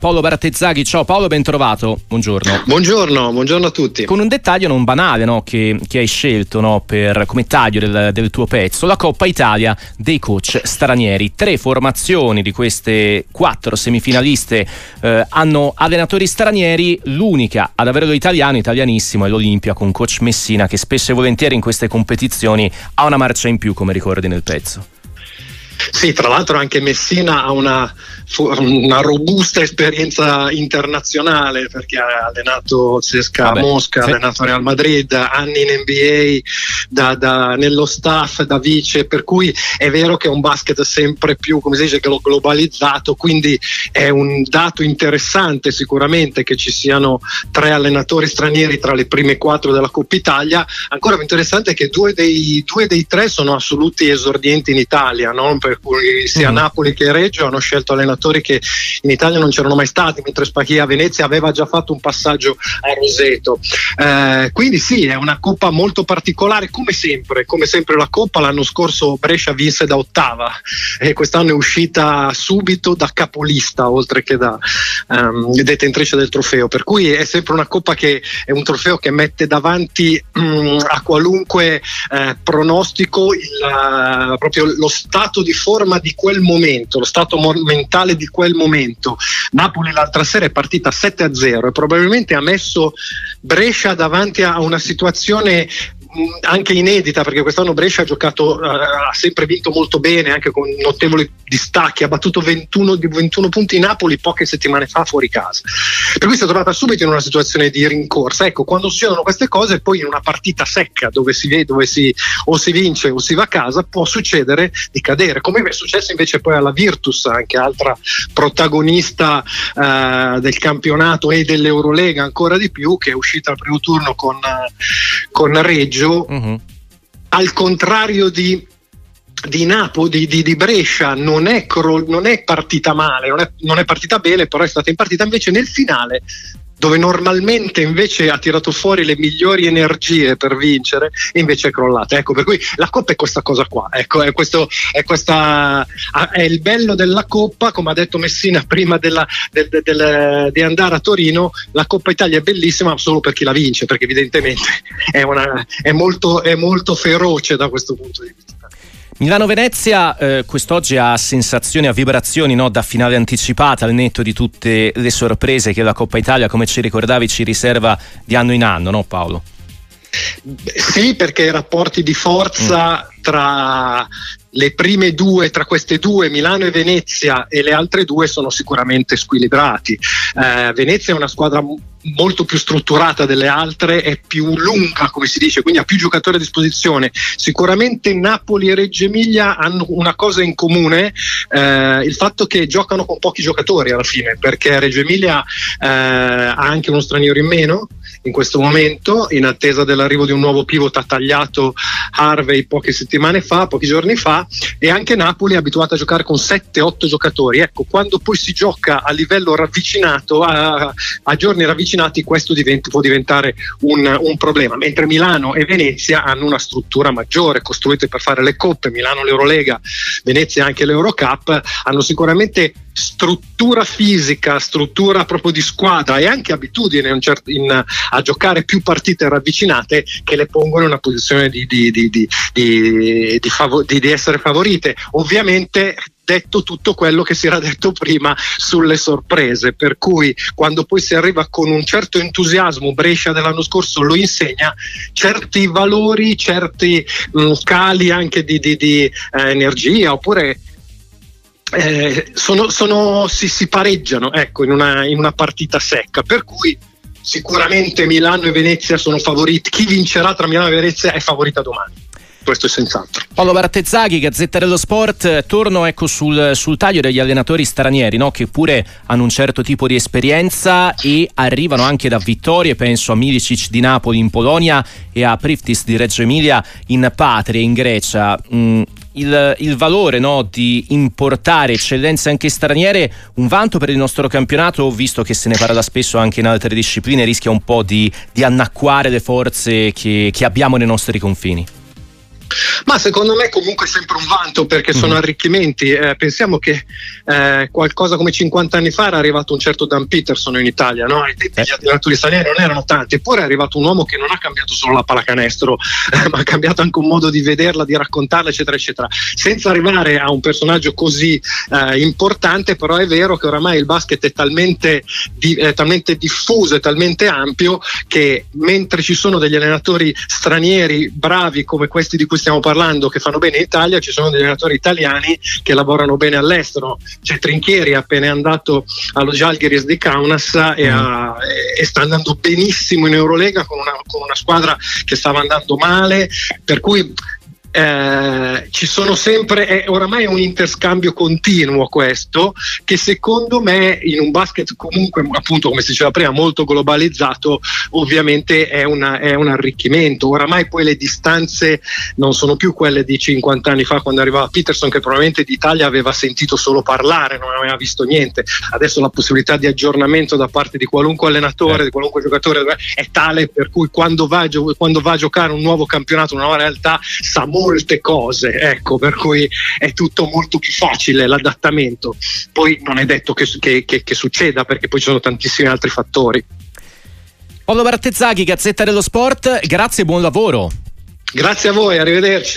Paolo Barattezzaghi, ciao Paolo, ben trovato, buongiorno. Buongiorno, buongiorno a tutti. Con un dettaglio non banale no, che, che, hai scelto no, per, come taglio del, del, tuo pezzo, la Coppa Italia dei coach stranieri. Tre formazioni di queste quattro semifinaliste eh, hanno allenatori stranieri, l'unica ad averlo italiano, italianissimo, è l'Olimpia con coach Messina che spesso e volentieri in queste competizioni ha una marcia in più, come ricordi nel pezzo. Sì, tra l'altro anche Messina ha una, una robusta esperienza internazionale perché ha allenato Cesca a Mosca, ha sì. allenato Real Madrid, anni in NBA, da, da, nello staff, da vice, per cui è vero che è un basket sempre più, come si dice, globalizzato, quindi è un dato interessante sicuramente che ci siano tre allenatori stranieri tra le prime quattro della Coppa Italia, ancora più interessante è che due dei, due dei tre sono assoluti esordienti in Italia, no? per cui sia mm. Napoli che Reggio hanno scelto allenatori che in Italia non c'erano mai stati, mentre Spachia a Venezia aveva già fatto un passaggio a Roseto. Eh, quindi sì, è una coppa molto particolare, come sempre, come sempre la coppa l'anno scorso Brescia vinse da ottava e quest'anno è uscita subito da capolista oltre che da um, detentrice del trofeo, per cui è sempre una coppa che è un trofeo che mette davanti um, a qualunque eh, pronostico il, uh, proprio lo stato di forma di quel momento, lo stato mentale di quel momento. Napoli l'altra sera è partita 7-0 e probabilmente ha messo Brescia davanti a una situazione anche inedita perché quest'anno Brescia ha giocato, ha sempre vinto molto bene, anche con notevoli distacchi, ha battuto 21, 21 punti in Napoli poche settimane fa fuori casa. Per cui si è trovata subito in una situazione di rincorsa. Ecco, quando succedono queste cose, poi in una partita secca dove si vede, dove si o si vince o si va a casa, può succedere di cadere, come è successo invece poi alla Virtus, anche altra protagonista eh, del campionato e dell'Eurolega ancora di più, che è uscita al primo turno con, con Reggio Reggio, uh-huh. al contrario di di Napoli, di, di, Brescia non è, non è partita male, non è, non è, partita bene, però è stata in partita invece nel finale dove normalmente invece ha tirato fuori le migliori energie per vincere, invece è crollata. Ecco, per cui la Coppa è questa cosa qua. Ecco, è, questo, è, questa, è il bello della Coppa, come ha detto Messina prima della, del, del, del, di andare a Torino, la Coppa Italia è bellissima solo per chi la vince, perché evidentemente è, una, è, molto, è molto feroce da questo punto di vista. Milano-Venezia eh, quest'oggi ha sensazioni, ha vibrazioni no? da finale anticipata al netto di tutte le sorprese che la Coppa Italia, come ci ricordavi, ci riserva di anno in anno, no Paolo? Sì, perché i rapporti di forza mm. tra le prime due, tra queste due, Milano e Venezia, e le altre due sono sicuramente squilibrati. Eh, Venezia è una squadra molto più strutturata delle altre, è più lunga, come si dice, quindi ha più giocatori a disposizione. Sicuramente Napoli e Reggio Emilia hanno una cosa in comune, eh, il fatto che giocano con pochi giocatori alla fine, perché Reggio Emilia eh, ha anche uno straniero in meno in questo momento, in attesa dell'arrivo di un nuovo pivot tagliato Harvey poche settimane fa, pochi giorni fa, e anche Napoli è abituata a giocare con 7-8 giocatori. Ecco, quando poi si gioca a livello ravvicinato, a, a giorni ravvicinati, questo diventa, può diventare un, un, problema. Mentre Milano e Venezia hanno una struttura maggiore, costruite per fare le coppe, Milano l'Eurolega, Venezia anche l'Eurocup, hanno sicuramente struttura fisica, struttura proprio di squadra e anche abitudine in, in, a giocare più partite ravvicinate che le pongono in una posizione di, di, di, di fav- essere favorite. Ovviamente detto tutto quello che si era detto prima sulle sorprese, per cui quando poi si arriva con un certo entusiasmo, Brescia dell'anno scorso lo insegna, certi valori, certi mh, cali anche di, di, di eh, energia oppure eh, sono, sono, si, si, pareggiano ecco, in, una, in una partita secca, per cui sicuramente Milano e Venezia sono favoriti, chi vincerà tra Milano e Venezia è favorita domani questo è senz'altro. Paolo Bartezzaghi, Gazzetta dello Sport, torno ecco sul, sul taglio degli allenatori stranieri no? che pure hanno un certo tipo di esperienza e arrivano anche da vittorie, penso a Milicic di Napoli in Polonia e a Priftis di Reggio Emilia in patria, in Grecia. Mm, il, il, valore no, di importare eccellenze anche straniere un vanto per il nostro campionato, visto che se ne parla spesso anche in altre discipline, rischia un po' di, di annacquare le forze che, che abbiamo nei nostri confini. Ma secondo me comunque è sempre un vanto perché sono mm. arricchimenti. Eh, pensiamo che eh, qualcosa come 50 anni fa era arrivato un certo Dan Peterson in Italia, no? I tempi gli allenatori italiani non erano tanti, eppure è arrivato un uomo che non ha cambiato solo la pallacanestro, eh, ma ha cambiato anche un modo di vederla, di raccontarla, eccetera, eccetera. Senza arrivare a un personaggio così eh, importante, però è vero che oramai il basket è talmente, di, è talmente diffuso e talmente ampio che mentre ci sono degli allenatori stranieri bravi come questi di cui stiamo parlando che fanno bene in Italia, ci sono degli allenatori italiani che lavorano bene all'estero. C'è Trinchieri appena è andato allo Jalgiris di Kaunas e, ha, e, sta andando benissimo in Eurolega con una, con una squadra che stava andando male, per cui eh, ci sono sempre, è oramai un interscambio continuo questo, che secondo me in un basket comunque, appunto come si diceva prima, molto globalizzato, ovviamente è, una, è un arricchimento. Oramai poi le distanze non sono più quelle di 50 anni fa quando arrivava Peterson, che probabilmente d'Italia aveva sentito solo parlare, non aveva visto niente. Adesso la possibilità di aggiornamento da parte di qualunque allenatore, di qualunque giocatore è tale per cui quando va, quando va a giocare un nuovo campionato, una nuova realtà, sa molto molte cose, ecco, per cui è tutto molto più facile l'adattamento. Poi non è detto che, che, che, che succeda perché poi ci sono tantissimi altri fattori. Paolo Bartezzaghi, Gazzetta dello Sport, grazie e buon lavoro. Grazie a voi, arrivederci.